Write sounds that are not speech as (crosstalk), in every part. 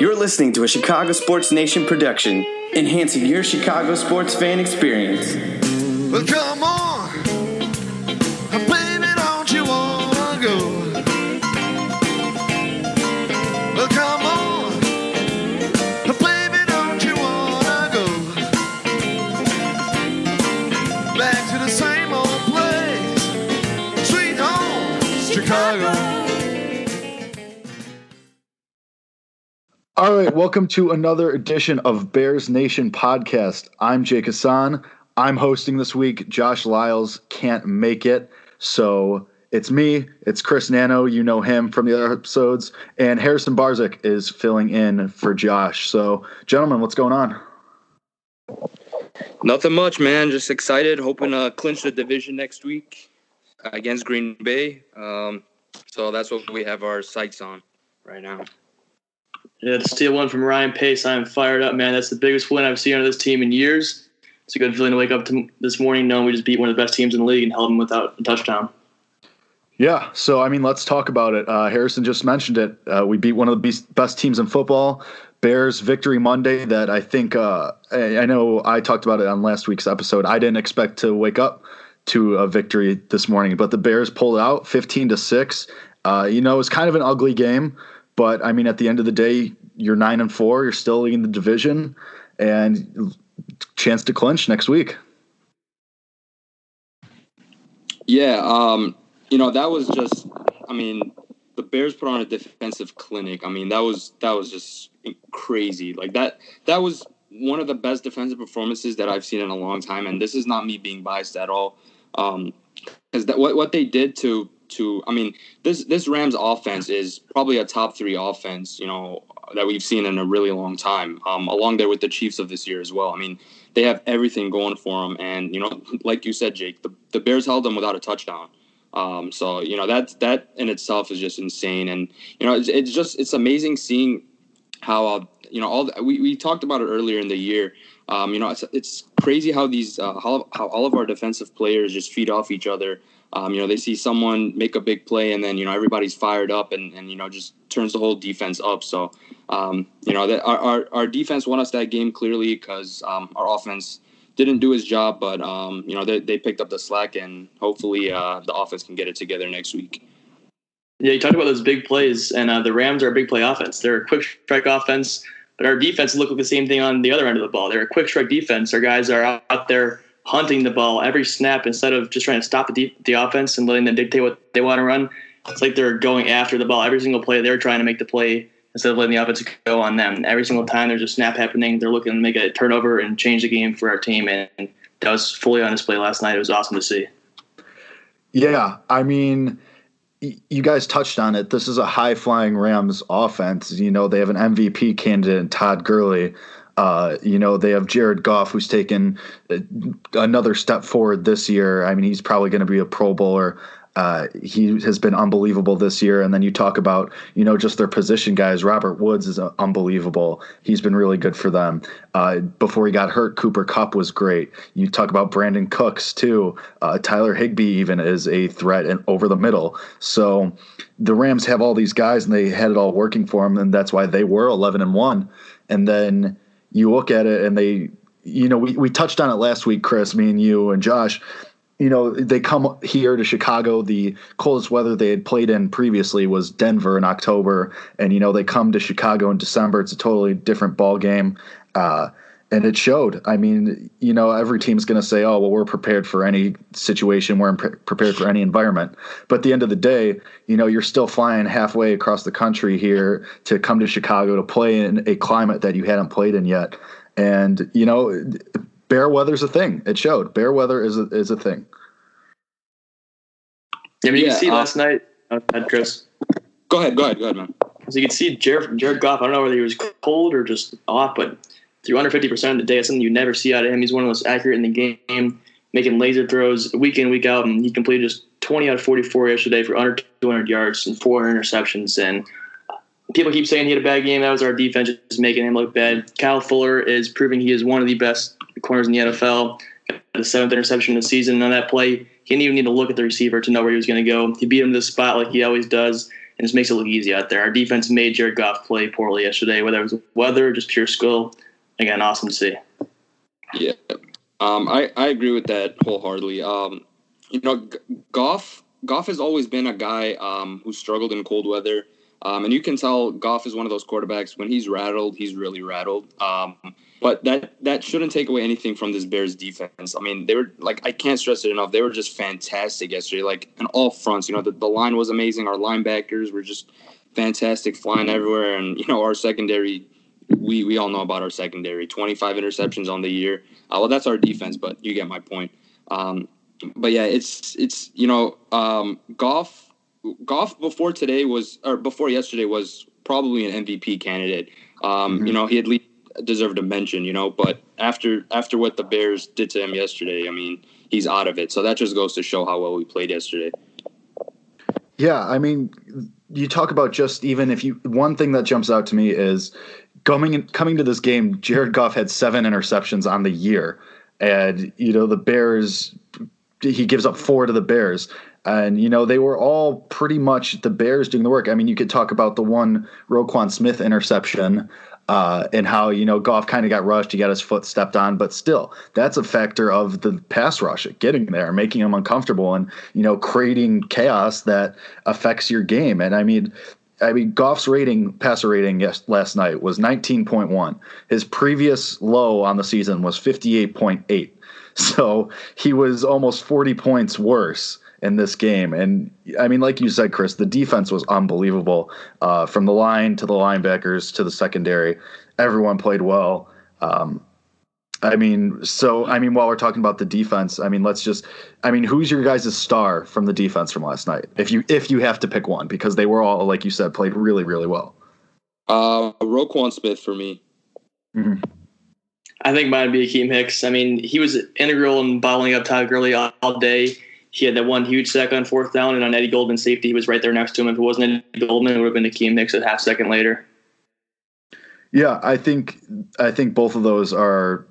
You're listening to a Chicago Sports Nation production, enhancing your Chicago sports fan experience. Well, come on, All right, welcome to another edition of Bears Nation podcast. I'm Jake Hassan. I'm hosting this week. Josh Lyles can't make it, so it's me. It's Chris Nano. You know him from the other episodes, and Harrison Barzik is filling in for Josh. So, gentlemen, what's going on? Nothing much, man. Just excited, hoping to clinch the division next week against Green Bay. Um, so that's what we have our sights on right now. Yeah, to steal one from Ryan Pace, I'm fired up, man. That's the biggest win I've seen on this team in years. It's a good feeling to wake up to this morning knowing we just beat one of the best teams in the league and held them without a touchdown. Yeah, so I mean, let's talk about it. Uh, Harrison just mentioned it. Uh, we beat one of the best- best teams in football. Bears victory Monday. That I think uh, I, I know I talked about it on last week's episode. I didn't expect to wake up to a victory this morning, but the Bears pulled out fifteen to six. Uh, you know, it was kind of an ugly game, but I mean, at the end of the day, you're nine and four. You're still leading the division, and chance to clinch next week. Yeah, um, you know that was just. I mean, the Bears put on a defensive clinic. I mean, that was that was just crazy. Like that that was one of the best defensive performances that I've seen in a long time. And this is not me being biased at all. Um, because that what what they did to to I mean this this Rams offense is probably a top three offense. You know that we've seen in a really long time. Um, along there with the Chiefs of this year as well. I mean they have everything going for them. And you know, (laughs) like you said, Jake, the, the Bears held them without a touchdown. Um, so you know that that in itself is just insane, and you know it's, it's just it's amazing seeing how uh, you know all the, we we talked about it earlier in the year. Um, you know it's it's crazy how these uh, how how all of our defensive players just feed off each other. Um, you know they see someone make a big play, and then you know everybody's fired up, and and you know just turns the whole defense up. So um, you know that our, our our defense won us that game clearly because um, our offense didn't do his job, but um, you know they, they picked up the slack, and hopefully uh, the offense can get it together next week. Yeah, you talked about those big plays, and uh, the Rams are a big play offense. They're a quick strike offense, but our defense look like the same thing on the other end of the ball. They're a quick strike defense. Our guys are out there hunting the ball every snap instead of just trying to stop the de- the offense and letting them dictate what they want to run. It's like they're going after the ball every single play. They're trying to make the play instead of letting the offense go on them. Every single time there's a snap happening, they're looking to make a turnover and change the game for our team. And that was fully on display last night. It was awesome to see. Yeah, I mean, you guys touched on it. This is a high flying Rams offense. You know, they have an MVP candidate, in Todd Gurley. Uh, you know, they have Jared Goff, who's taken uh, another step forward this year. I mean, he's probably going to be a Pro Bowler. Uh, he has been unbelievable this year. And then you talk about, you know, just their position guys. Robert Woods is uh, unbelievable. He's been really good for them. Uh, before he got hurt, Cooper Kupp was great. You talk about Brandin Cooks too. Uh, Tyler Higbee even is a threat and over the middle. So the Rams have all these guys and they had it all working for them, and that's why they were 11 and one. And then you look at it and they, you know, we we touched on it last week, Chris, me and you and Josh you know, they come here to Chicago. The coldest weather they had played in previously was Denver in October, and you know they come to Chicago in December. It's a totally different ball game, uh, and it showed. I mean, you know, every team's going to say, "Oh, well, we're prepared for any situation. We're pre- prepared for any environment." But at the end of the day, you know, you're still flying halfway across the country here to come to Chicago to play in a climate that you hadn't played in yet, and you know bear weather's a thing. It showed. Bear weather is a, is a thing. Yeah, I mean, you Yeah, can see uh, last night, uh, Chris. Go ahead, go ahead, go ahead, man. As you can see, Jared, Jared Goff, I don't know whether he was cold or just off, but through under 50% of the day, it's something you never see out of him. He's one of the most accurate in the game, making laser throws week in, week out, and he completed just 20 out of 44 yesterday for under 200 yards and four interceptions. And people keep saying he had a bad game. That was our defense just making him look bad. Kyle Fuller is proving he is one of the best corners in the NFL. The seventh interception of the season on that play. He didn't even need to look at the receiver to know where he was going to go. He beat him to the spot like he always does, and just makes it look easy out there. Our defense made Jared Goff play poorly yesterday, whether it was weather or just pure skill. Again, awesome to see. Yeah, um, I I agree with that wholeheartedly. Um, you know, Goff Goff has always been a guy um, who struggled in cold weather. Um, and you can tell Goff is one of those quarterbacks when he's rattled, he's really rattled. Um, but that that shouldn't take away anything from this Bears defense. I mean, they were like I can't stress it enough. They were just fantastic yesterday, like on all fronts. You know, the, the line was amazing. Our linebackers were just fantastic, flying everywhere, and you know our secondary. We we all know about our secondary. Twenty five interceptions on the year. Uh, well, that's our defense, but you get my point. Um, but yeah, it's it's you know um, Goff Goff before today was or before yesterday was probably an MVP candidate. Um, mm-hmm. You know, he at least deserved a mention. You know, but after after what the Bears did to him yesterday, I mean, he's out of it. So that just goes to show how well we played yesterday. Yeah, I mean, you talk about just even if you one thing that jumps out to me is coming coming to this game, Jared Goff had seven interceptions on the year, and you know the Bears he gives up four to the Bears. And, you know, they were all pretty much the Bears doing the work. I mean, you could talk about the one Roquan Smith interception uh, and how, you know, Goff kind of got rushed. He got his foot stepped on, but still, that's a factor of the pass rush, getting there, making him uncomfortable and, you know, creating chaos that affects your game. And I mean, I mean, Goff's rating, passer rating yes, last night was 19.1. His previous low on the season was 58.8. (laughs) So he was almost 40 points worse in this game. And I mean, like you said, Chris, the defense was unbelievable uh, from the line to the linebackers to the secondary. Everyone played well. Um, I mean, so I mean, while we're talking about the defense, I mean, let's just, I mean, who's your guys' star from the defense from last night? If you if you have to pick one, because they were all, like you said, played really really well. Uh, Roquan Smith for me. Mm-hmm. I think mine would be Akiem Hicks. I mean, he was integral in bottling up Todd Gurley all, all day. He had that one huge sack on fourth down, and on Eddie Goldman safety, he was right there next to him. If it wasn't Eddie Goldman, it would have been Akiem Hicks a half second later. Yeah, I think I think both of those are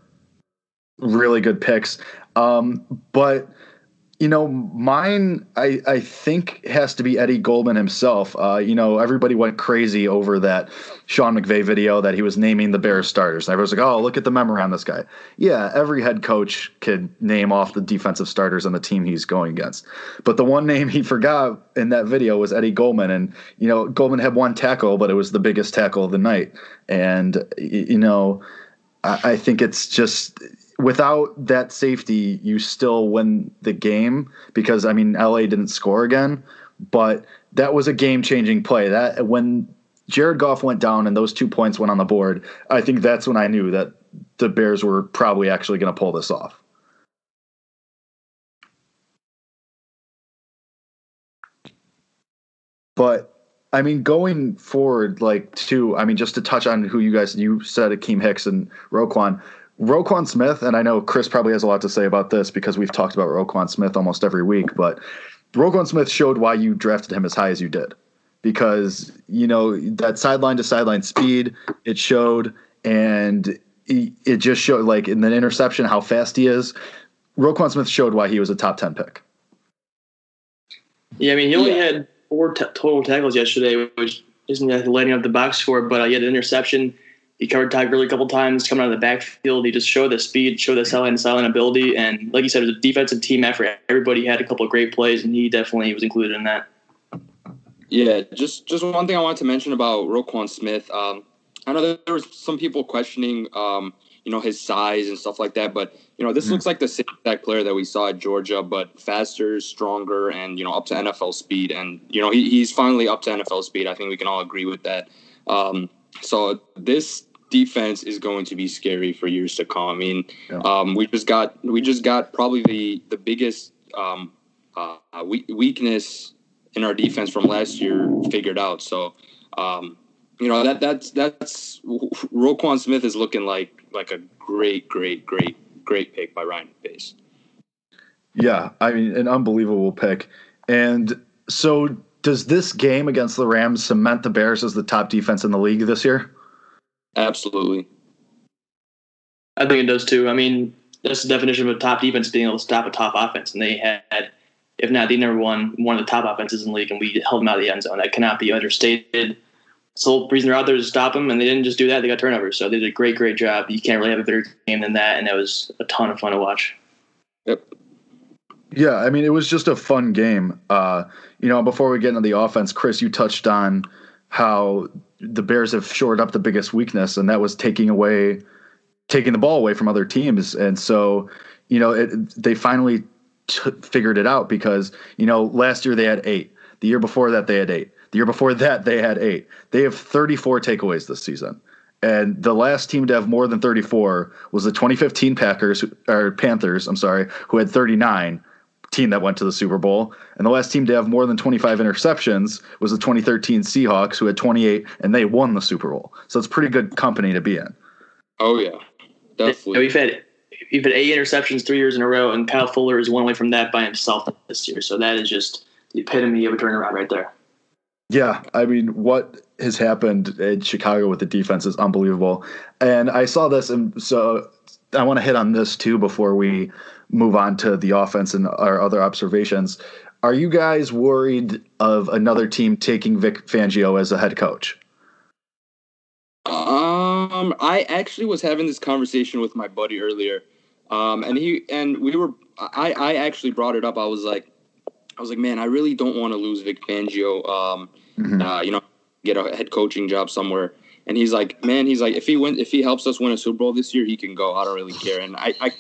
really good picks. Um, but you know, mine I I think has to be Eddie Goldman himself. Uh, you know, everybody went crazy over that Sean McVay video that he was naming the Bears starters. And everyone's like, "Oh, look at the memory on this guy." Yeah, every head coach could name off the defensive starters on the team he's going against. But the one name he forgot in that video was Eddie Goldman, and you know, Goldman had one tackle, but it was the biggest tackle of the night. And you know, I, I think it's just without that safety, you still win the game because I mean LA didn't score again, but that was a game changing play. That when Jared Goff went down and those two points went on the board, I think that's when I knew that the Bears were probably actually going to pull this off. But I mean, going forward, like to, I mean, just to touch on who you guys, you said Akiem Hicks and Roquan. Roquan Smith, and I know Chris probably has a lot to say about this because we've talked about Roquan Smith almost every week, but Roquan Smith showed why you drafted him as high as you did. Because, you know, that sideline to sideline speed, it showed, and it just showed, like, in the interception, how fast he is. Roquan Smith showed why he was a top 10 pick. Yeah, I mean, he only yeah. had four t- total tackles yesterday, which isn't like lighting up the box score, but uh, he had an interception he covered Todd Gurley a couple times coming out of the backfield. He just showed the speed, showed the silent silent ability, and like you said, it was a defensive team effort. Everybody had a couple of great plays, and he definitely was included in that. Yeah, just just one thing I wanted to mention about Roquan Smith. Um, I know there was some people questioning, um, you know, his size and stuff like that, but you know, this mm-hmm. looks like the same exact player that we saw at Georgia, but faster, stronger, and you know, up to NFL speed. And you know, he, he's finally up to NFL speed. I think we can all agree with that. Um, so this defense is going to be scary for years to come. I mean, yeah. um, we just got we just got probably the the biggest um, uh, weakness in our defense from last year figured out. So um, you know that that's that's Roquan Smith is looking like like a great, great, great, great pick by Ryan Pace. Yeah, I mean, an unbelievable pick. And so, does this game against the Rams cement the Bears as the top defense in the league this year? Absolutely. I think it does too. I mean, that's the definition of a top defense being able to stop a top offense, and they had, if not the number one, one of the top offenses in the league, and we held them out of the end zone. That cannot be understated. It's the whole reason they're out there to stop them, and they didn't just do that; they got turnovers. So they did a great, great job. You can't really have a better game than that, and it was a ton of fun to watch. Yeah, I mean, it was just a fun game. Uh, you know, before we get into the offense, Chris, you touched on how the Bears have shored up the biggest weakness, and that was taking away, taking the ball away from other teams. And so, you know, it, they finally t- figured it out because you know last year they had eight, the year before that they had eight, the year before that they had eight. They have 34 takeaways this season. And the last team to have more than 34 was the 2015 Packers or Panthers, I'm sorry, who had 39 team that went to the Super Bowl. And the last team to have more than 25 interceptions was the 2013 Seahawks, who had 28, and they won the Super Bowl. So it's pretty good company to be in. Oh yeah, definitely. we've had we've had eight interceptions three years in a row, and Kyle Fuller is one away from that by himself this year. So that is just the epitome of a turnaround right there. Yeah, I mean, what has happened in Chicago with the defense is unbelievable. And I saw this, and so I want to hit on this too before we move on to the offense and our other observations. Are you guys worried of another team taking Vic Fangio as a head coach? Um, I actually was having this conversation with my buddy earlier, um, and he and we were. I I actually brought it up. I was like, I was like, man, I really don't want to lose Vic Fangio. Um, mm-hmm. uh, you know, get a head coaching job somewhere. And he's like, man, he's like, if he win, if he helps us win a Super Bowl this year, he can go. I don't really care. And I, I,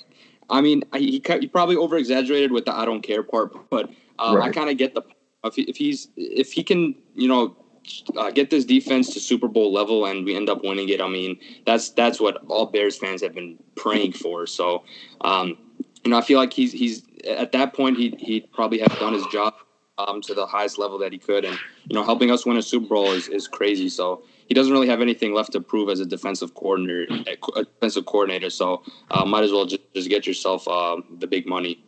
I mean, he, he probably over exaggerated with the I don't care part, but uh, right. I kind of get the if, he, if he's if he can, you know, uh, get this defense to Super Bowl level and we end up winning it. I mean, that's that's what all Bears fans have been praying for. So, um, you know, I feel like he's he's at that point he he'd probably have done his job um, to the highest level that he could, and you know, helping us win a Super Bowl is, is crazy. So he doesn't really have anything left to prove as a defensive coordinator. A defensive coordinator, so uh, might as well just, just get yourself uh, the big money.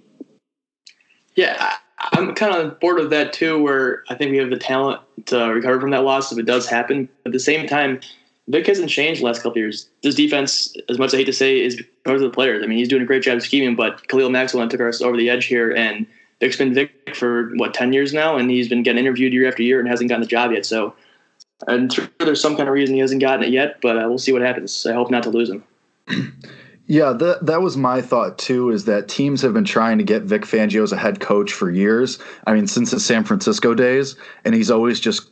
Yeah, I'm kind of bored of that too. Where I think we have the talent to recover from that loss if it does happen. At the same time, Vic hasn't changed the last couple years. This defense, as much as I hate to say, is because of the players. I mean, he's doing a great job scheming, but Khalil Maxwell took us over the edge here, and Vic's been Vic for what ten years now, and he's been getting interviewed year after year and hasn't gotten the job yet. So I'm sure there's some kind of reason he hasn't gotten it yet, but uh, we'll see what happens. I hope not to lose him. Yeah, that that was my thought too. Is that teams have been trying to get Vic Fangio as a head coach for years. I mean, since his San Francisco days, and he's always just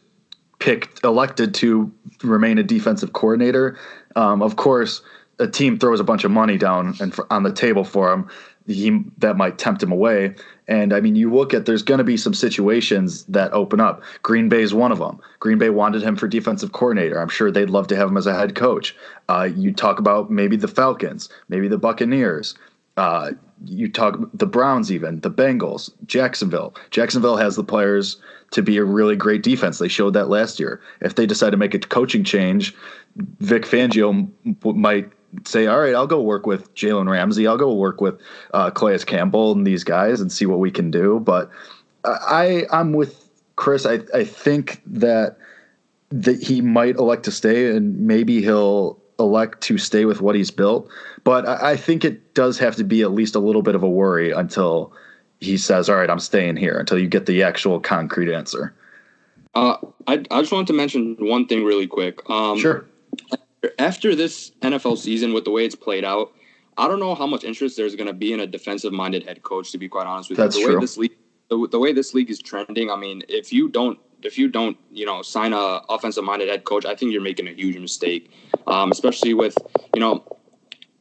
picked elected to remain a defensive coordinator. Um, of course, a team throws a bunch of money down and on the table for him. He that might tempt him away. And I mean, you look at there's going to be some situations that open up. Green Bay is one of them. Green Bay wanted him for defensive coordinator. I'm sure they'd love to have him as a head coach. Uh, you talk about maybe the Falcons, maybe the Buccaneers. Uh, you talk the Browns, even the Bengals, Jacksonville. Jacksonville has the players to be a really great defense. They showed that last year. If they decide to make a coaching change, Vic Fangio might say, all right, I'll go work with Jalen Ramsey. I'll go work with uh, Calais Campbell and these guys and see what we can do. But I, I'm with Chris. I, I think that that he might elect to stay, and maybe he'll elect to stay with what he's built. But I, I think it does have to be at least a little bit of a worry until he says, "All right, I'm staying here," until you get the actual concrete answer. Uh, I I just wanted to mention one thing really quick. Um, sure after this NFL season, with the way it's played out, I don't know how much interest there's going to be in a defensive-minded head coach. To be quite honest with That's you, the true. way this league, the, the, way this league is trending, I mean, if you don't, if you don't, you know, sign a offensive-minded head coach, I think you're making a huge mistake. Um, especially with, you know,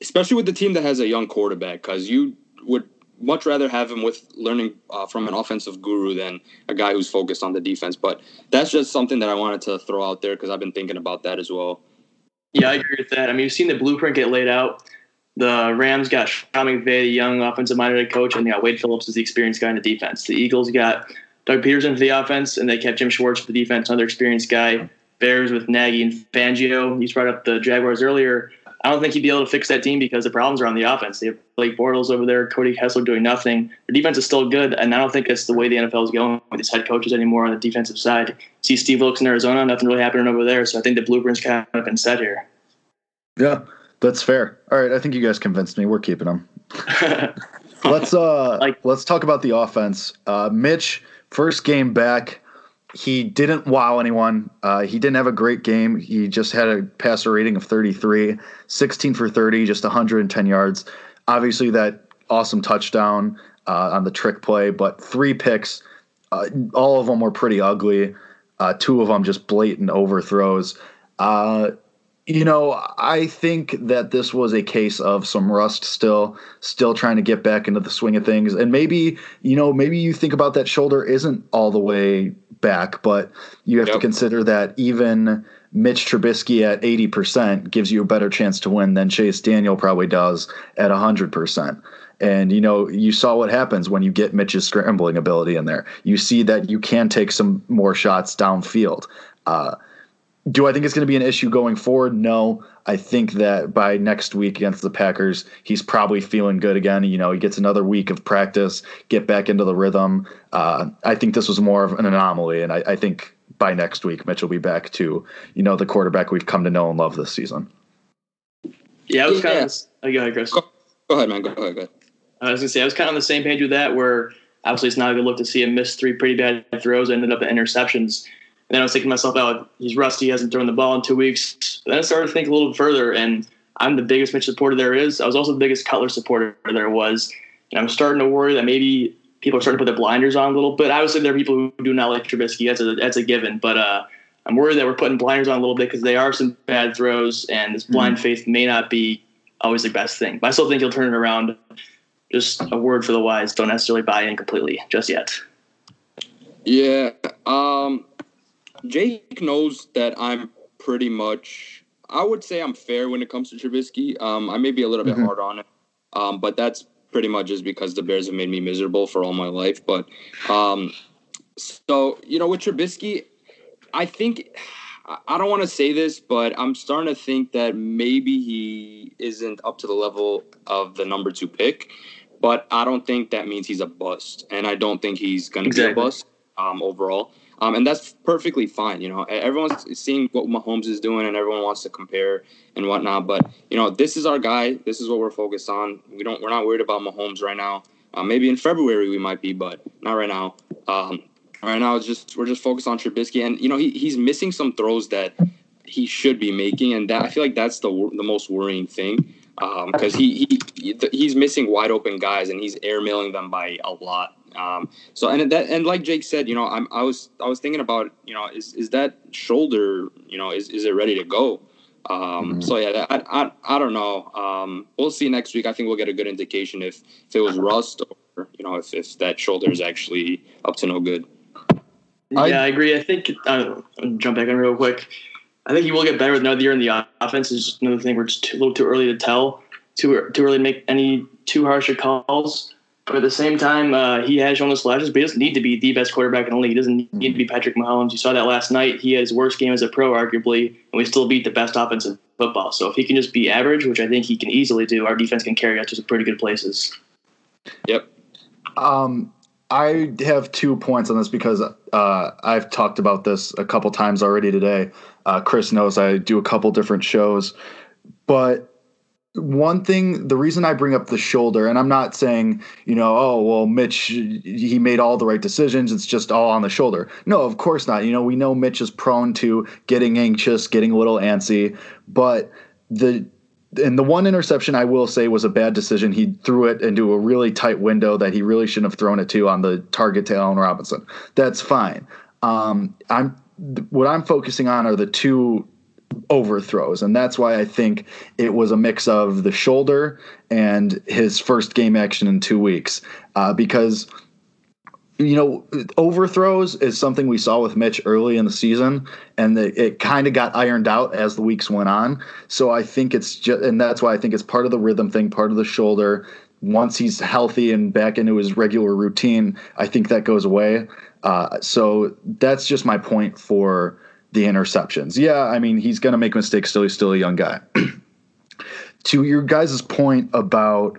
especially with the team that has a young quarterback, because you would much rather have him with learning uh, from an offensive guru than a guy who's focused on the defense. But that's just something that I wanted to throw out there because I've been thinking about that as well. Yeah, I agree with that. I mean, you've seen the blueprint get laid out. The Rams got Sean McVay, the young offensive minded coach, and they got Wade Phillips as the experienced guy in the defense. The Eagles got Doug Pederson for the offense, and they kept Jim Schwartz for the defense, another experienced guy. Bears with Nagy and Fangio. He's brought up the Jaguars earlier. I don't think he'd be able to fix that team because the problems are on the offense. They have Blake Bortles over there, Cody Kessler doing nothing. Their defense is still good, and I don't think that's the way the NFL is going with these head coaches anymore on the defensive side. See Steve Wilks in Arizona, nothing really happening over there. So I think the blueprint's kind of been set here. Yeah, that's fair. All right, I think you guys convinced me. We're keeping them. (laughs) let's uh Like- let's talk about the offense. Uh Mitch, first game back, he didn't wow anyone. Uh he didn't have a great game. He just had a passer rating of 33, 16 for 30, just 110 yards. Obviously that awesome touchdown uh, on the trick play, but three picks. Uh, all of them were pretty ugly. Uh, two of them just blatant overthrows. You know, I think that this was a case of some rust still, still trying to get back into the swing of things. And maybe, you know, maybe you think about that shoulder isn't all the way back, but you have to consider that even Mitch Trubisky at 80% gives you a better chance to win than Chase Daniel probably does at 100%. And you know, you saw what happens when you get Mitch's scrambling ability in there. You see that you can take some more shots downfield. Uh, do I think it's going to be an issue going forward? No. I think that by next week against the Packers, he's probably feeling good again. You know, he gets another week of practice, get back into the rhythm. Uh, I think this was more of an anomaly, and I, I think by next week, Mitch will be back to you know the quarterback we've come to know and love this season. Yeah, I was kind Yeah. of. Oh, go ahead, Chris. Go, go ahead, man. Go ahead. Go ahead. I was gonna say I was kind of on the same page with that. Where obviously it's not a good look to see him miss three pretty bad throws, and ended up in interceptions. And then I was thinking to myself, "Oh, he's rusty. He hasn't thrown the ball in two weeks." But then I started to think a little further, and I'm the biggest Mitch supporter there is. I was also the biggest Cutler supporter there was, and I'm starting to worry that maybe people are starting to put their blinders on a little bit. Obviously, there are people who do not like Trubisky. That's a that's a given, but uh, I'm worried that we're putting blinders on a little bit because they are some bad throws, and this blind faith may not be always the best thing. But I still think he'll turn it around. Just a word for the wise: don't necessarily buy in completely just yet. Yeah. Um, Jake knows that I'm pretty much. I would say I'm fair when it comes to Trubisky. Um, I may be a little bit Mhm. hard on it, um, but that's pretty much just because the Bears have made me miserable for all my life. But um, so you know, with Trubisky, I think I- don't want to say this, but I'm starting to think that maybe he isn't up to the level of the number two pick. But I don't think that means he's a bust, and I don't think he's going to be a bust um, overall. Um, and that's perfectly fine. You know, everyone's seeing what Mahomes is doing, and everyone wants to compare and whatnot. But you know, this is our guy. This is what we're focused on. We don't. We're not worried about Mahomes right now. Uh, maybe in February we might be, but not right now. Um, right now, it's just we're just focused on Trubisky, and you know, he, he's missing some throws that he should be making, and that I feel like that's the the most worrying thing because he, he he's missing wide open guys, and he's airmailing them by a lot. Um, so and that and like Jake said, you know, I'm, I was I was thinking about you know is is that shoulder you know is is it ready to go? Um, Mhm. So yeah, I, I I don't know. Um, we'll see next week. I think we'll get a good indication if if it was rust or you know if if that shoulder is actually up to no good. I- yeah, I agree. I think uh, I'll jump back in real quick. I think he will get better with another year in the offense. Is just another thing we're just too, a little too early to tell, too too early to make any too harsh of calls. But at the same time, uh, he has shown the flashes, but he doesn't need to be the best quarterback in the league. He doesn't need to be Patrick Mahomes. You saw that last night. He had his worst game as a pro, arguably, and we still beat the best offense in football. So if he can just be average, which I think he can easily do, our defense can carry us to some pretty good places. Yep. Um, I have two points on this because uh, I've talked about this a couple times already today. Uh, Chris knows I do a couple different shows, but one thing, the reason I bring up the shoulder, and I'm not saying, you know, oh, well, Mitch, he made all the right decisions. It's just all on the shoulder. No, of course not. You know, we know Mitch is prone to getting anxious, getting a little antsy, but the and the one interception I will say was a bad decision. He threw it into a really tight window that he really shouldn't have thrown it to on the target to Allen Robinson. That's fine. Um, I'm what I'm focusing on are the two overthrows, and that's why I think it was a mix of the shoulder and his first game action in two weeks. Uh, because you know, overthrows is something we saw with Mitch early in the season, and the, it kind of got ironed out as the weeks went on. So I think it's just, and that's why I think it's part of the rhythm thing, part of the shoulder. Once he's healthy and back into his regular routine, I think that goes away. Uh, so that's just my point for the interceptions. Yeah, I mean, he's going to make mistakes still. He's still a young guy. (clears throat) to your guys' point about,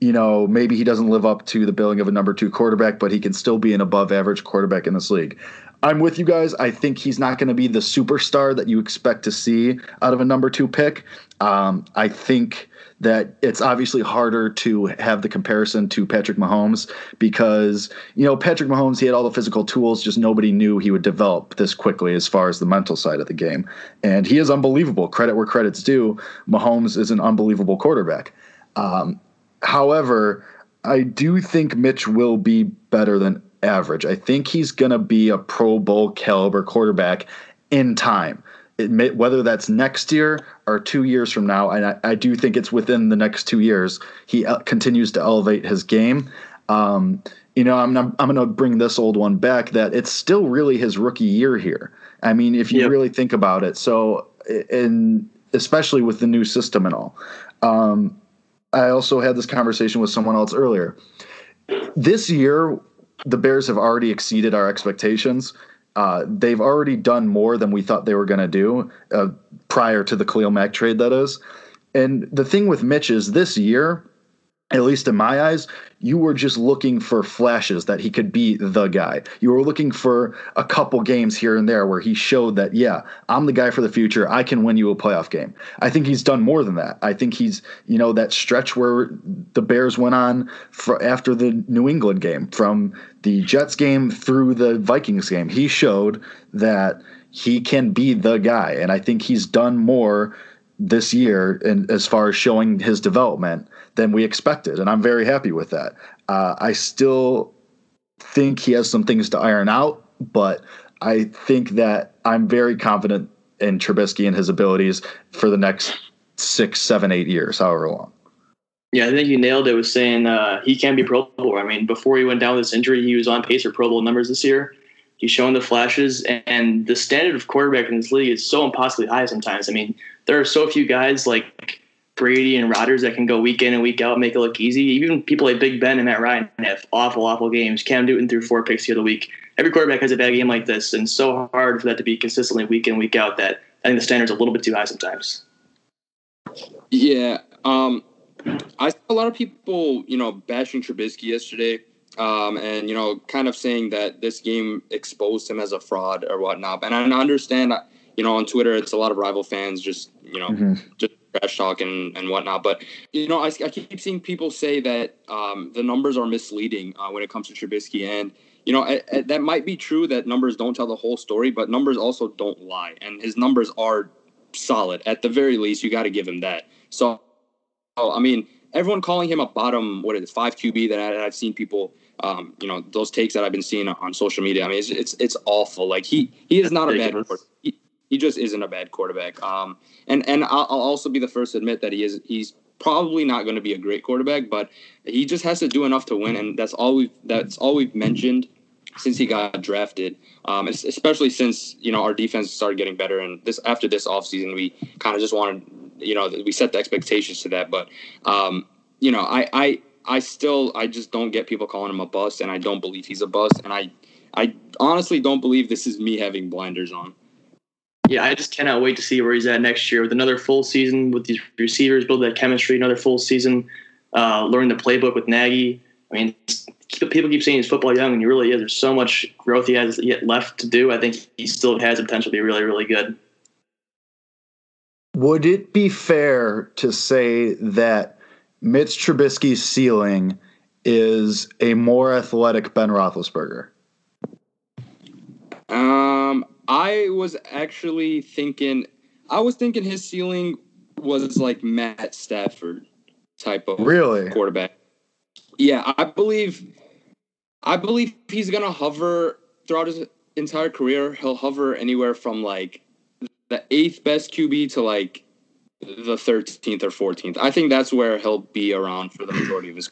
you know, maybe he doesn't live up to the billing of a number two quarterback, but he can still be an above average quarterback in this league. I'm with you guys. I think he's not going to be the superstar that you expect to see out of a number two pick. Um, I think that it's obviously harder to have the comparison to Patrick Mahomes because, you know, Patrick Mahomes, he had all the physical tools, just nobody knew he would develop this quickly as far as the mental side of the game. And he is unbelievable. Credit where credit's due. Mahomes is an unbelievable quarterback. Um, however, I do think Mitch will be better than average. I think he's going to be a Pro Bowl caliber quarterback in time it whether that's next year or two years from now, and I, I do think it's within the next two years, he uh, continues to elevate his game. Um, you know, I'm, I'm, I'm going to bring this old one back that it's still really his rookie year here. I mean, if you yep. really think about it, so and especially with the new system and all. Um, I also had this conversation with someone else earlier. This year, the Bears have already exceeded our expectations uh, they've already done more than we thought they were going to do uh, prior to the Khalil Mack trade, that is. And the thing with Mitch is this year, at least in my eyes, you were just looking for flashes that he could be the guy. You were looking for a couple games here and there where he showed that, yeah, I'm the guy for the future. I can win you a playoff game. I think he's done more than that. I think he's, you know, that stretch where the Bears went on after the New England game, from the Jets game through the Vikings game. He showed that he can be the guy. And I think he's done more this year and as far as showing his development than we expected, and I'm very happy with that. Uh, I still think he has some things to iron out, but I think that I'm very confident in Trubisky and his abilities for the next six, seven, eight years, however long. Yeah, I think you nailed it with saying uh, he can be Pro Bowl. I mean, before he went down with this injury, he was on pace for Pro Bowl numbers this year. He's showing the flashes, and the standard of quarterback in this league is so impossibly high sometimes. I mean, there are so few guys like Brady and Rodgers that can go week in and week out, make it look easy. Even people like Big Ben and Matt Ryan have awful, awful games. Cam Newton threw four picks the other week. Every quarterback has a bad game like this, and so hard for that to be consistently week in, week out that I think the standard's a little bit too high sometimes. Yeah. Um, I saw a lot of people, you know, bashing Trubisky yesterday. Um, and you know, kind of saying that this game exposed him as a fraud or whatnot. And I understand, you know, on Twitter, it's a lot of rival fans just, you know, mm-hmm. just trash talk and, and whatnot. But you know, I, I keep seeing people say that um, the numbers are misleading uh, when it comes to Trubisky, and you know I, I, that might be true that numbers don't tell the whole story, but numbers also don't lie, and his numbers are solid. At the very least, you got to give him that. So, I mean, everyone calling him a bottom what is it five QB that I, have seen people. Um, you know those takes that I've been seeing on social media. I mean, it's it's, it's awful. Like he he is not a bad. He, he just isn't a bad quarterback. Um, and and I'll, I'll also be the first to admit that he is he's probably not going to be a great quarterback, but he just has to do enough to win, and that's all we've that's all we've mentioned since he got drafted. Um, especially since you know our defense started getting better, and this after this offseason, we kind of just wanted you know we set the expectations to that. But um, you know, I I I still I just don't get people calling him a bust, and I don't believe he's a bust, and I I honestly don't believe this is me having blinders on yeah, I just cannot wait to see where he's at next year with another full season with these receivers, build that chemistry, another full season, uh, learn the playbook with Nagy. I mean, people keep saying he's football young, and he really is. There's so much growth he has yet left to do. I think he still has the potential to be really, really good. Would it be fair to say that Mitch Trubisky's ceiling is a more athletic Ben Roethlisberger? Um, I was actually thinking, I was thinking his ceiling was like Matt Stafford type of really quarterback. Yeah, I believe, I believe he's gonna hover throughout his entire career. He'll hover anywhere from like the eighth best QB to like the 13th or 14th. I think that's where he'll be around for the majority of his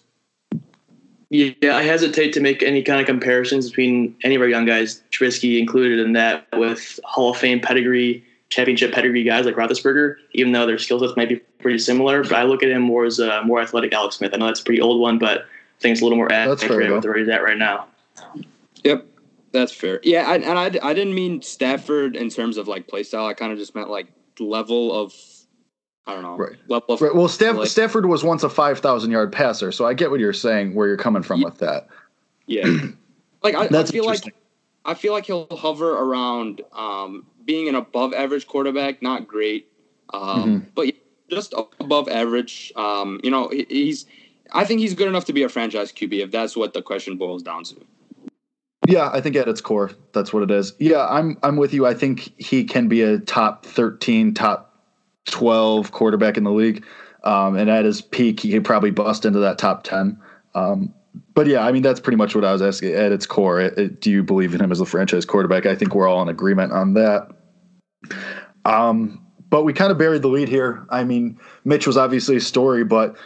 yeah, I hesitate to make any kind of comparisons between any of our young guys, Trubisky included in that, with Hall of Fame pedigree, championship pedigree guys like Roethlisberger, even though their skill sets might be pretty similar. But I look at him more as a more athletic Alex Smith. I know that's a pretty old one, but I think it's a little more accurate with where he's at right now. Yep. That's fair. Yeah, I, and I, I didn't mean Stafford in terms of like play style. I kind of just meant like level of I don't know. Right. Level Right. Well, Staff- like- Stafford was once a 5,000 yard passer, so I get what you're saying, where you're coming from with that. Yeah. (clears throat) like I, I feel like. I feel like he'll hover around um, being an above average quarterback, not great, um, Mm-hmm. but just above average. Um, you know, he's. I think he's good enough to be a franchise QB if that's what the question boils down to. Yeah, I think at its core, that's what it is. Yeah, I'm I'm with you. I think he can be a top 13, top 12 quarterback in the league. Um, and at his peak, he could probably bust into that top 10. Um, but yeah, I mean, that's pretty much what I was asking. At its core, it, it- do you believe in him as a franchise quarterback? I think we're all in agreement on that. Um, but we kind of buried the lead here. I mean, Mitch was obviously a story, but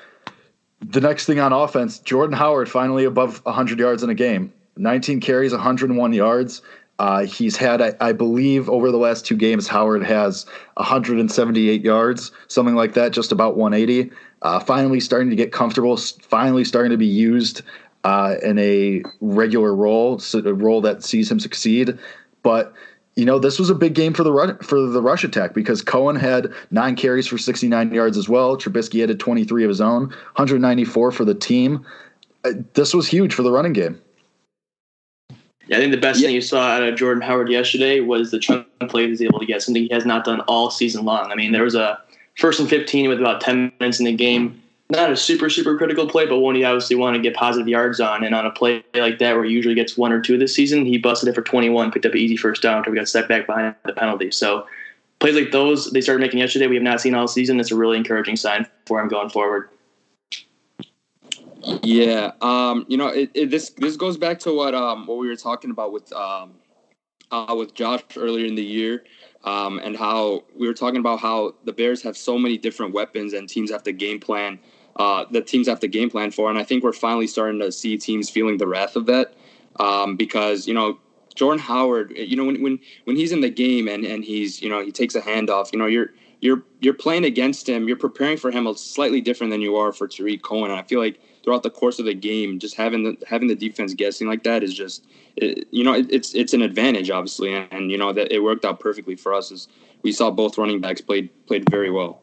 the next thing on offense, Jordan Howard finally above 100 yards in a game. 19 carries, 101 yards. Uh, he's had, I, I believe, over the last two games, Howard has 178 yards, something like that, just about 180. Uh, finally starting to get comfortable, finally starting to be used uh, in a regular role, so a role that sees him succeed. But you know, this was a big game for the Ru- for the rush attack because Cohen had nine carries for 69 yards as well. Trubisky had 23 of his own, 194 for the team. Uh, This was huge for the running game. Yeah, I think the best Yeah. thing you saw out of Jordan Howard yesterday was the chunk play he was able to get, something he has not done all season long. I mean, there was a first and 15 with about 10 minutes in the game. Not a super, super critical play, but one you obviously want to get positive yards on. And on a play like that, where he usually gets one or two this season, he busted it for 21, picked up an easy first down until we got set back behind the penalty. So plays like those they started making yesterday, we have not seen all season. It's a really encouraging sign for him going forward. Yeah, um, you know, it, it, this this goes back to what um what we were talking about with um uh, with Josh earlier in the year, um, and how we were talking about how the Bears have so many different weapons and teams have to game plan. Uh, that teams have to game plan for, and I think we're finally starting to see teams feeling the wrath of that um, because you know Jordan Howard, you know when when when he's in the game and and he's you know he takes a handoff, you know you're you're you're playing against him, you're preparing for him a slightly different than you are for Tarik Cohen, and I feel like throughout the course of the game, just having the having the defense guessing like that is just, it, you know, it, it's it's an advantage obviously, and, and you know that it worked out perfectly for us as we saw both running backs played played very well.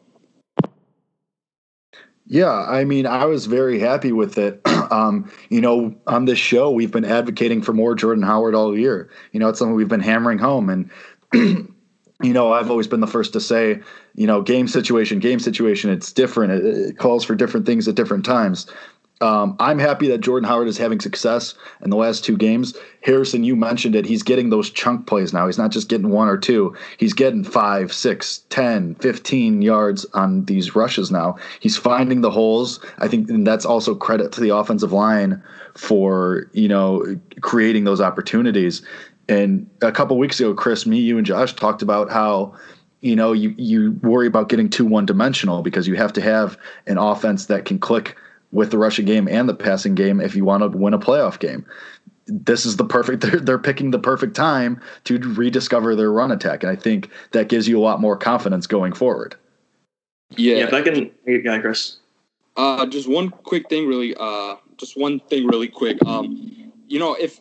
Yeah, I mean, I was very happy with it. (clears throat) um, you know, on this show, we've been advocating for more Jordan Howard all year. You know, it's something we've been hammering home, and (clears throat) you know, I've always been the first to say, you know, game situation, game situation, it's different. It, it calls for different things at different times. Um, I'm happy that Jordan Howard is having success in the last two games. Harrison, you mentioned it. He's getting those chunk plays now. He's not just getting one or two. He's getting five, six, 10, 15 yards on these rushes now. He's finding the holes. I think and that's also credit to the offensive line for, you know, creating those opportunities. And a couple weeks ago, Chris, me, you, and Josh talked about how you know you you worry about getting too one dimensional because you have to have an offense that can click with the rushing game and the passing game if you want to win a playoff game. This is the perfect. (laughs) They're, they're picking the perfect time to rediscover their run attack, and I think that gives you a lot more confidence going forward. Yeah, Yeah, if I can, yeah, Chris. Uh, just one quick thing, really. Uh, just one thing, really quick. Um, you know, if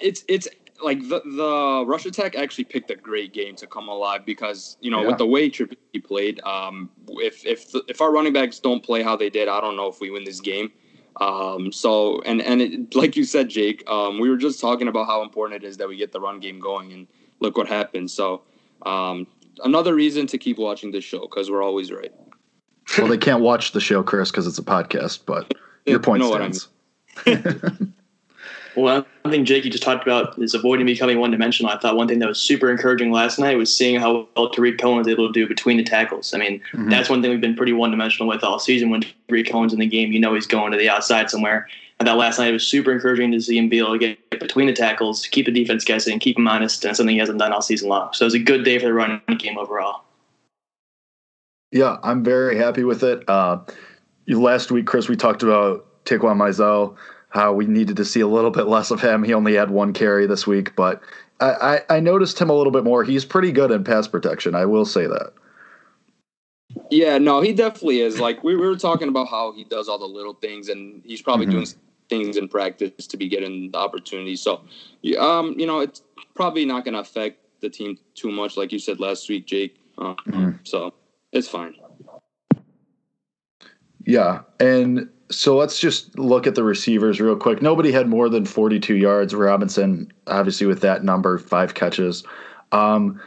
it's it's like the the Rush Attack actually picked a great game to come alive because you know Yeah. with the way Trubisky played, um, if if if our running backs don't play how they did, I don't know if we win this game. Um, so and and it, like you said, Jake, um, we were just talking about how important it is that we get the run game going, and look what happened. So um, another reason to keep watching this show because we're always right. Well, they can't watch the show, Chris, because it's a podcast. But your (laughs) point You know what I stands. (laughs) Well, one thing Jake you just talked about is avoiding becoming one dimensional. I thought one thing that was super encouraging last night was seeing how well Tarik Cohen was able to do between the tackles. I mean, Mhm. that's one thing we've been pretty one dimensional with all season. When Tarik Cohen's in the game, you know he's going to the outside somewhere. I thought last night it was super encouraging to see him be able to get between the tackles, keep the defense guessing, keep him honest, and something he hasn't done all season long. So it was a good day for the running game overall. Yeah, I'm very happy with it. Uh, last week, Chris, we talked about Taquan Mizell, how we needed to see a little bit less of him. He only had one carry this week, but I, I, I noticed him a little bit more. He's pretty good in pass protection. I will say that. Yeah, no, he definitely is. Like we, we were talking about how he does all the little things, and he's probably Mhm. doing things in practice to be getting the opportunity. So, um, you know, it's probably not going to affect the team too much, like you said last week, Jake. Um, mm-hmm. So it's fine. Yeah, and so let's just look at the receivers real quick. Nobody had more than 42 yards. Robinson, obviously, with that number, five catches. Um,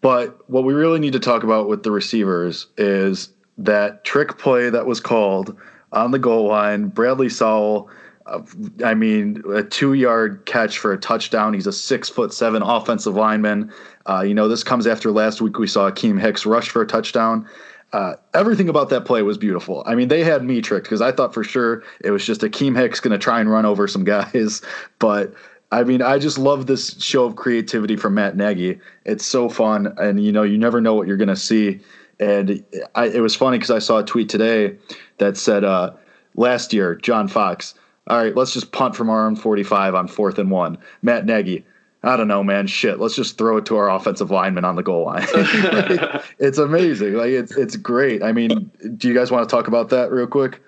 but what we really need to talk about with the receivers is that trick play that was called on the goal line. Bradley Sowell, uh, I mean, a two yard catch for a touchdown. He's a six foot seven offensive lineman. Uh, you know, this comes after last week we saw Akiem Hicks rush for a touchdown. Uh, everything about that play was beautiful. I mean, they had me tricked because I thought for sure it was just Akiem Hicks going to try and run over some guys. (laughs) But I mean, I just love this show of creativity from Matt Nagy. It's so fun, and you know, you never know what you're going to see. And I, it was funny because I saw a tweet today that said, uh, "Last year, John Fox. All right, let's just punt from our own 45 on fourth and one. Matt Nagy. I don't know, man. Shit, let's just throw it to our offensive lineman on the goal line. like, (laughs) (laughs) it's amazing. Like it's it's great. I mean, do you guys want to talk about that real quick?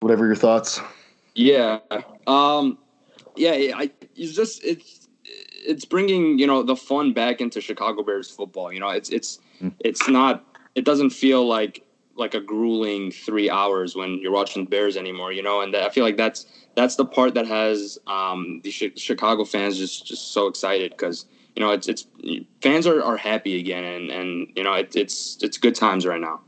Whatever your thoughts. Yeah. Um. Yeah. I. It's just it's it's bringing you know the fun back into Chicago Bears football. You know, it's it's mm. it's not. It doesn't feel like like a grueling three hours when you're watching Bears anymore. You know, and I feel like that's that's the part that has um, the Chicago fans just just so excited because you know it's it's fans are, are happy again and and you know it, it's it's good times right now.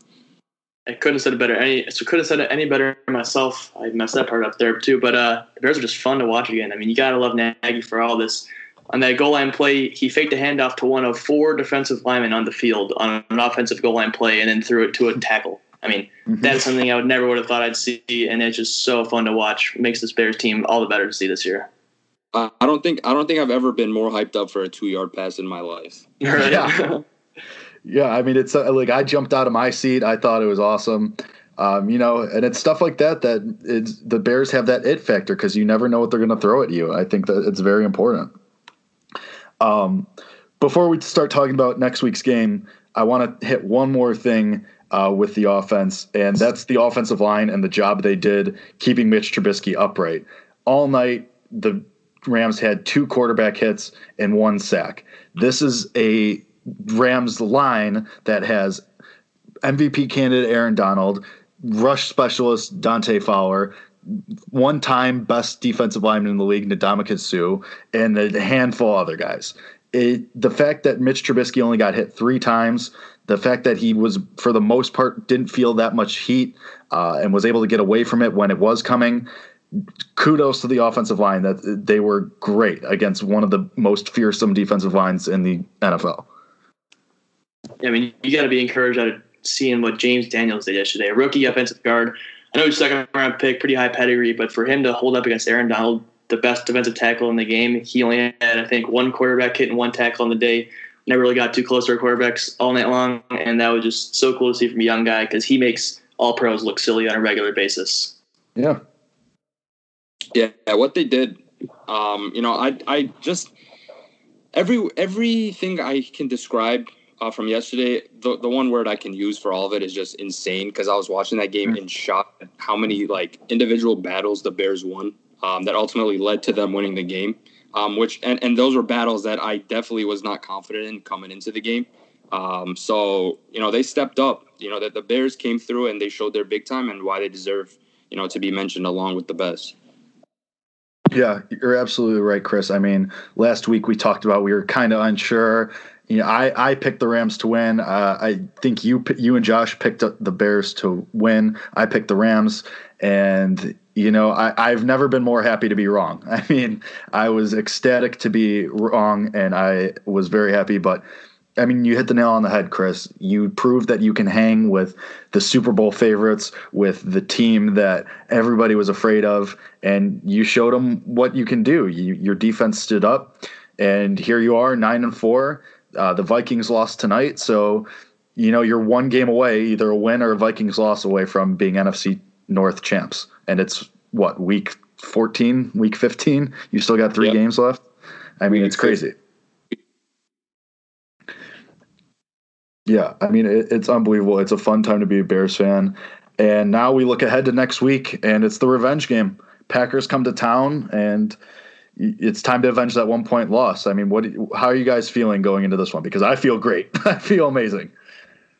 I couldn't have said it better. Any, I couldn't have said it any better myself. I messed that part up there too. But uh, the Bears are just fun to watch again. I mean, you gotta love Nagy for all this. On that goal line play, he faked a handoff to one of four defensive linemen on the field on an offensive goal line play, and then threw it to a tackle. I mean, mm-hmm. that's something I would never would have thought I'd see, and it's just so fun to watch. Makes this Bears team all the better to see this year. I don't think I don't think I've ever been more hyped up for a two yard pass in my life. (laughs) (laughs) Yeah, yeah. I mean, it's uh, like I jumped out of my seat. I thought it was awesome. Um, you know, and it's stuff like that that it's, the Bears have that it factor because you never know what they're going to throw at you. I think that it's very important. Um, before we start talking about next week's game, I want to hit one more thing uh, with the offense, and that's the offensive line and the job they did keeping Mitch Trubisky upright. All night, the Rams had two quarterback hits and one sack. This is a Rams line that has MVP candidate Aaron Donald, rush specialist Dante Fowler, one time best defensive lineman in the league, Ndamukong Suh, and a handful of other guys. It, the fact that Mitch Trubisky only got hit three times the fact that he was for the most part didn't feel that much heat uh, and was able to get away from it when it was coming kudos to the offensive line that they were great against one of the most fearsome defensive lines in the NFL. I mean, you got to be encouraged out of seeing what James Daniels did yesterday, a rookie offensive guard. I know he's second round pick, pretty high pedigree, but for him to hold up against Aaron Donald, the best defensive tackle in the game, he only had, I think, one quarterback hit and one tackle on the day never really got too close to our quarterbacks all night long, and that was just so cool to see from a young guy because he makes all pros look silly on a regular basis. Yeah, yeah. What they did, um, you know, I I just every everything I can describe uh, from yesterday, the the one word I can use for all of it is just insane because I was watching that game mm-hmm. in shock at how many like individual battles the Bears won um, that ultimately led to them winning the game um, which and, and those were battles that I definitely was not confident in coming into the game. Um, so you know they stepped up. You know that the Bears came through and they showed their big time and why they deserve you know to be mentioned along with the best. Yeah, you're absolutely right, Chris. I mean, last week we talked about we were kind of unsure. You know, I, I picked the Rams to win. Uh, I think you you and Josh picked the Bears to win. I picked the Rams, and you know, I, I've never been more happy to be wrong. (laughs) I mean, I was ecstatic to be wrong, and I was very happy. But I mean, you hit the nail on the head, Chris. You proved that you can hang with the Super Bowl favorites, with the team that everybody was afraid of, and you showed them what you can do. You, your defense stood up, and here you are, nine and four. Uh, the Vikings lost tonight, so you know you're one game away, either a win or a Vikings loss away from being NFC North champs and it's what week 14, week 15. You still got three yep. games left. I mean, it's crazy. Yeah, I mean, it, it's unbelievable. It's a fun time to be a Bears fan. And now we look ahead to next week, and it's the revenge game. Packers come to town and it's time to avenge that one point loss. I mean, what? How are you guys feeling going into this one? Because I feel great. (laughs) I feel amazing.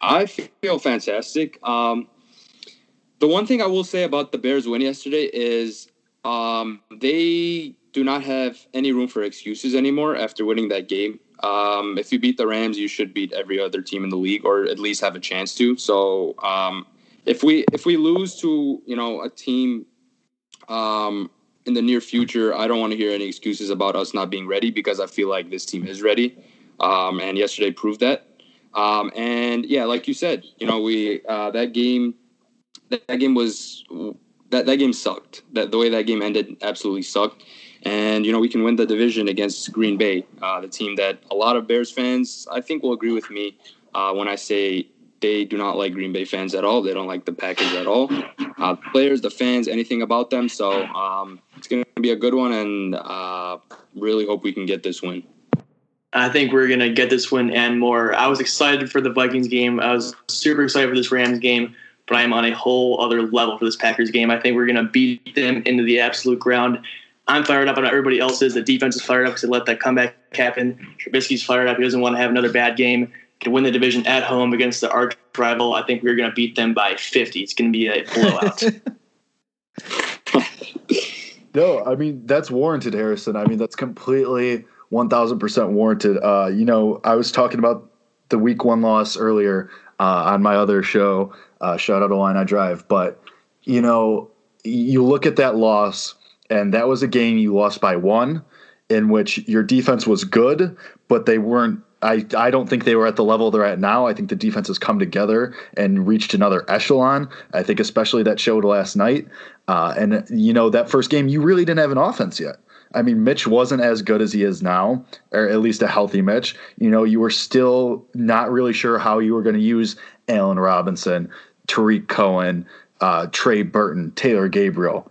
I feel fantastic. Um, the one thing I will say about the Bears win yesterday is um, they do not have any room for excuses anymore after winning that game. Um, if you beat the Rams, you should beat every other team in the league, or at least have a chance to. So um, if we if we lose to you know a team um, in the near future, I don't want to hear any excuses about us not being ready because I feel like this team is ready, um, and yesterday proved that. Um, and yeah, like you said, you know, we uh, that game, that, game was that that game sucked. That the way that game ended absolutely sucked. And you know, we can win the division against Green Bay, uh, the team that a lot of Bears fans I think will agree with me uh, when I say they do not like Green Bay fans at all. They don't like the Packers at all. Uh, players, the fans, anything about them. So um, it's going to be a good one, and uh, really hope we can get this win. I think we're going to get this win and more. I was excited for the Vikings game. I was super excited for this Rams game, but I am on a whole other level for this Packers game. I think we're going to beat them into the absolute ground. I'm fired up, and everybody else is. The defense is fired up because they let that comeback happen. Trubisky's fired up. He doesn't want to have another bad game to win the division at home against the arch rival. I think we're going to beat them by 50. It's going to be a blowout. (laughs) no, I mean that's warranted, Harrison. I mean that's completely 1000% warranted. Uh, you know, I was talking about the week one loss earlier uh, on my other show. Uh, shout out to Line I Drive, but you know, you look at that loss, and that was a game you lost by one, in which your defense was good, but they weren't I, I don't think they were at the level they're at now. I think the defense has come together and reached another echelon. I think especially that showed last night. Uh, and you know that first game, you really didn't have an offense yet. I mean, Mitch wasn't as good as he is now, or at least a healthy Mitch. You know, you were still not really sure how you were going to use Allen Robinson, Tarik Cohen, uh, Trey Burton, Taylor Gabriel.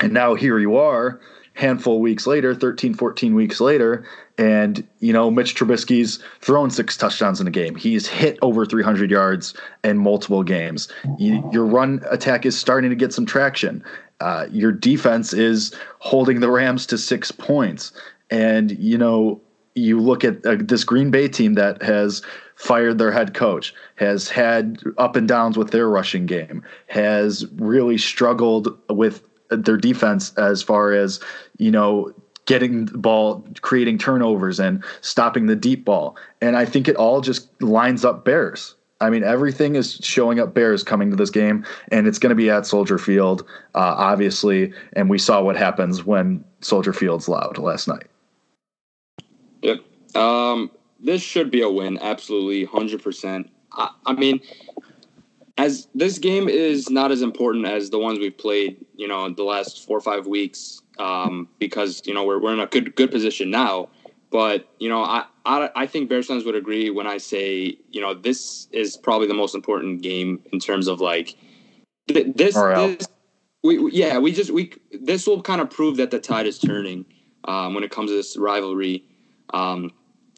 And now here you are handful weeks later, 13, 14 weeks later, and you know Mitch Trubisky's thrown six touchdowns in a game. He's hit over 300 yards in multiple games. You, your run attack is starting to get some traction. Uh, your defense is holding the Rams to six points, and you know you look at uh, this Green Bay team that has fired their head coach, has had up and downs with their rushing game, has really struggled with their defense as far as you know getting the ball, creating turnovers, and stopping the deep ball. And I think it all just lines up Bears. I mean, everything is showing up Bears coming to this game, and it's going to be at Soldier Field, uh, obviously. And we saw what happens when Soldier Field's loud last night. Yep. Um, this should be a win, absolutely, hundred percent. I mean, as this game is not as important as the ones we've played, you know, the last four or five weeks, um, because you know we're we're in a good good position now. But you know, I, I I think Bears fans would agree when I say you know this is probably the most important game in terms of like th- this this we yeah we just we this will kind of prove that the tide is turning um, when it comes to this rivalry. Um,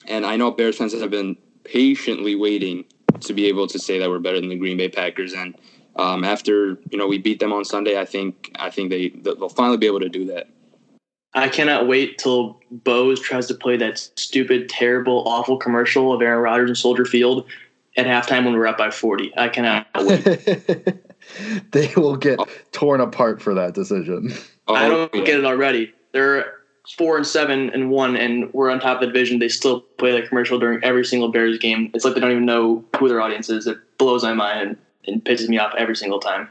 and I know Bears fans have been patiently waiting to be able to say that we're better than the Green Bay Packers. And um, after you know we beat them on Sunday, I think I think they they'll finally be able to do that. I cannot wait till Bose tries to play that stupid, terrible, awful commercial of Aaron Rodgers and Soldier Field at halftime when we're up by forty. I cannot (laughs) wait. they will get torn apart for that decision. Oh, I don't yeah. get it already. They're four and seven and one, and we're on top of the division. They still play that commercial during every single Bears game. It's like they don't even know who their audience is. It blows my mind and, and pisses me off every single time.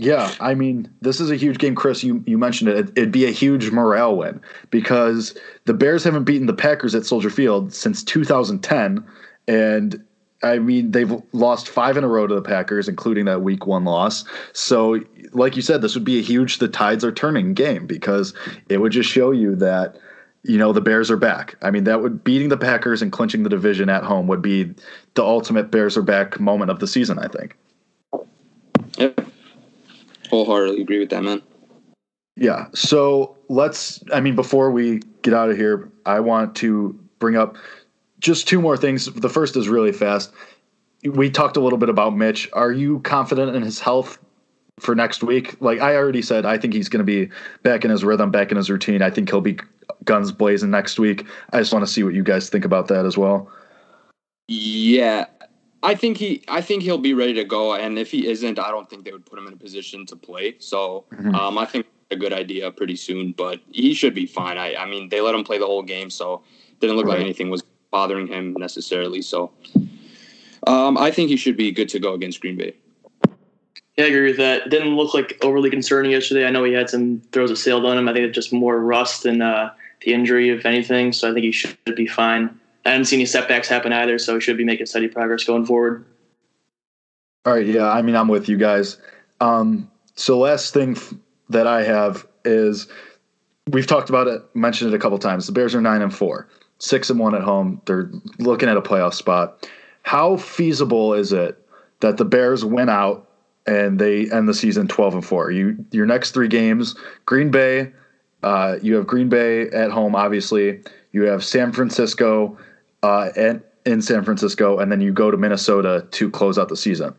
Yeah, I mean, this is a huge game, Chris. You you mentioned it. It'd be a huge morale win because the Bears haven't beaten the Packers at Soldier Field since 2010, and I mean, they've lost five in a row to the Packers, including that week one loss. So, like you said, this would be a huge the tides are turning game because it would just show you that, you know, the Bears are back. I mean, that would beating the Packers and clinching the division at home would be the ultimate Bears are back moment of the season, I think. Yep. Wholeheartedly agree with that, man. Yeah. So let's, I mean, before we get out of here, I want to bring up just two more things. The first is really fast. We talked a little bit about Mitch. Are you confident in his health for next week. Like I already said, I think he's going to be back in his rhythm, back in his routine. I think he'll be guns blazing next week. I just want to see what you guys think about that as well. Yeah, I think he I think he'll be ready to go, and if he isn't, I don't think they would put him in a position to play. So Mhm. um, I think a good idea pretty soon, but he should be fine. I I mean they let him play the whole game, so didn't look like anything was bothering him necessarily. So um, I think he should be good to go against Green Bay. Yeah, I agree with that. Didn't look like overly concerning yesterday. I know he had some throws that sailed on him. I think it's just more rust than uh, the injury, if anything. So I think he should be fine. I haven't seen any setbacks happen either, so he should be making steady progress going forward. All right, yeah, I mean, I'm with you guys. Um, so last thing f- that I have is we've talked about it, mentioned it a couple times. The Bears are nine and four, six and one at home. They're looking at a playoff spot. How feasible is it that the Bears win out and they end the season twelve and four? You your next three games, Green Bay. Uh, you have Green Bay at home, obviously. You have San Francisco uh, at, in San Francisco, and then you go to Minnesota to close out the season.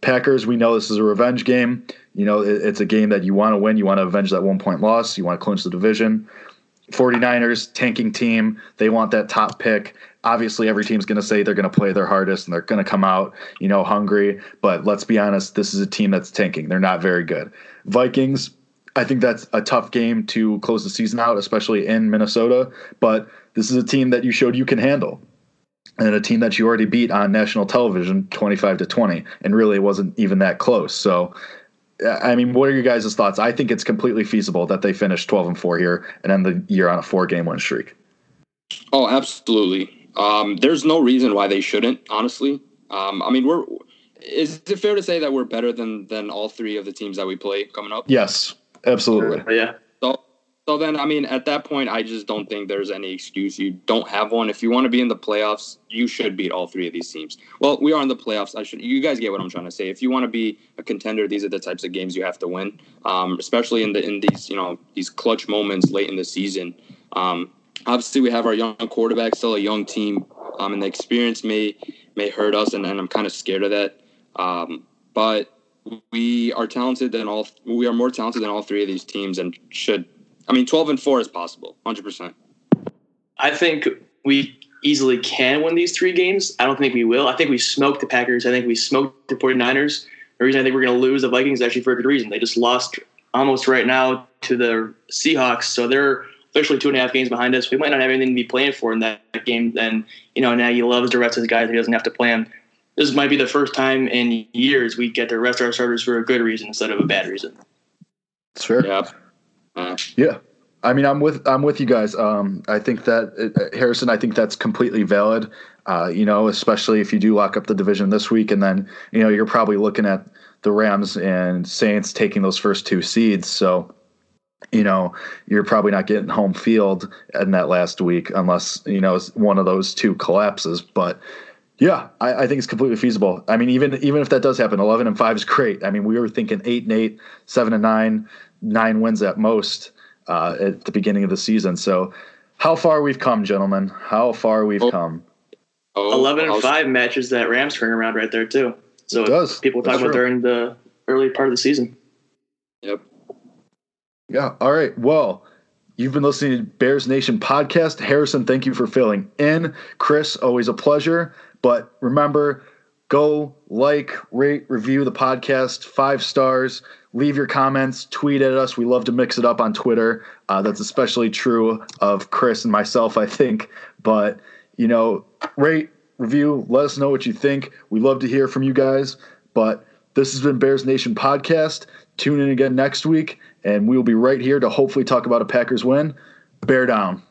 Packers, we know this is a revenge game. You know, it, it's a game that you want to win. You want to avenge that one point loss. You want to clinch the division. 49ers, tanking team. They want that top pick. Obviously, every team's going to say they're going to play their hardest and they're going to come out, you know, hungry. But let's be honest, this is a team that's tanking. They're not very good. Vikings, I think that's a tough game to close the season out, especially in Minnesota. But this is a team that you showed you can handle and a team that you already beat on national television 25 to 20 and really it wasn't even that close so i mean what are your guys' thoughts i think it's completely feasible that they finish 12 and 4 here and end the year on a four game win streak Oh, absolutely. Um, there's no reason why they shouldn't. Honestly, um, I mean, we're. Is it fair to say that we're better than than all three of the teams that we play coming up? yes absolutely But yeah, So, so then, I mean, at that point, I just don't think there's any excuse. You don't have one. If you want to be in the playoffs, you should beat all three of these teams. Well, we are in the playoffs. I should. You guys get what I'm trying to say. If you want to be a contender, these are the types of games you have to win. Um, especially in the in these you know these clutch moments late in the season. Um, obviously, we have our young quarterback, still a young team, um, and the experience may may hurt us, and, and I'm kind of scared of that. Um, but we are talented than all. We are more talented than all three of these teams, and should. I mean, twelve and four is possible, hundred percent. I think we easily can win these three games. I don't think we will. I think we smoked the Packers. I think we smoked the 49ers. The reason I think we're going to lose the Vikings is actually for a good reason. They just lost almost right now to the Seahawks, so they're officially two and a half games behind us. We might not have anything to be playing for in that game. And you know, Nagy loves to rest his guys. He doesn't have to play them. This might be the first time in years we get to rest our starters for a good reason instead of a bad reason. it's fair Yeah. Uh, Yeah, I mean, I'm with I'm with you guys. Um, I think that uh, Harrison. I think that's completely valid. Uh, you know, especially if you do lock up the division this week, and then you know you're probably looking at the Rams and Saints taking those first two seeds. So, you know, you're probably not getting home field in that last week unless you know one of those two collapses. But yeah, I, I think it's completely feasible. I mean, even even if that does happen, eleven and five is great. I mean, we were thinking eight and eight, seven and nine, nine wins at most uh, at the beginning of the season. So, how far we've come, gentlemen? How far we've Oh. come? oh, Eleven I and was- five matches that Rams turnaround right there too. So It does. people talk That's about true. during the early part of the season. Yep. Yeah. All right. Well, you've been listening to Bears Nation podcast. Harrison, thank you for filling in. Chris, always a pleasure. But remember, go like, rate, review the podcast, five stars. Leave your comments, tweet at us. We love to mix it up on Twitter. Uh, that's especially true of Chris and myself, I think. But, you know, rate, review, let us know what you think. We love to hear from you guys. But this has been Bears Nation Podcast. Tune in again next week, and we will be right here to hopefully talk about a Packers win. Bear down.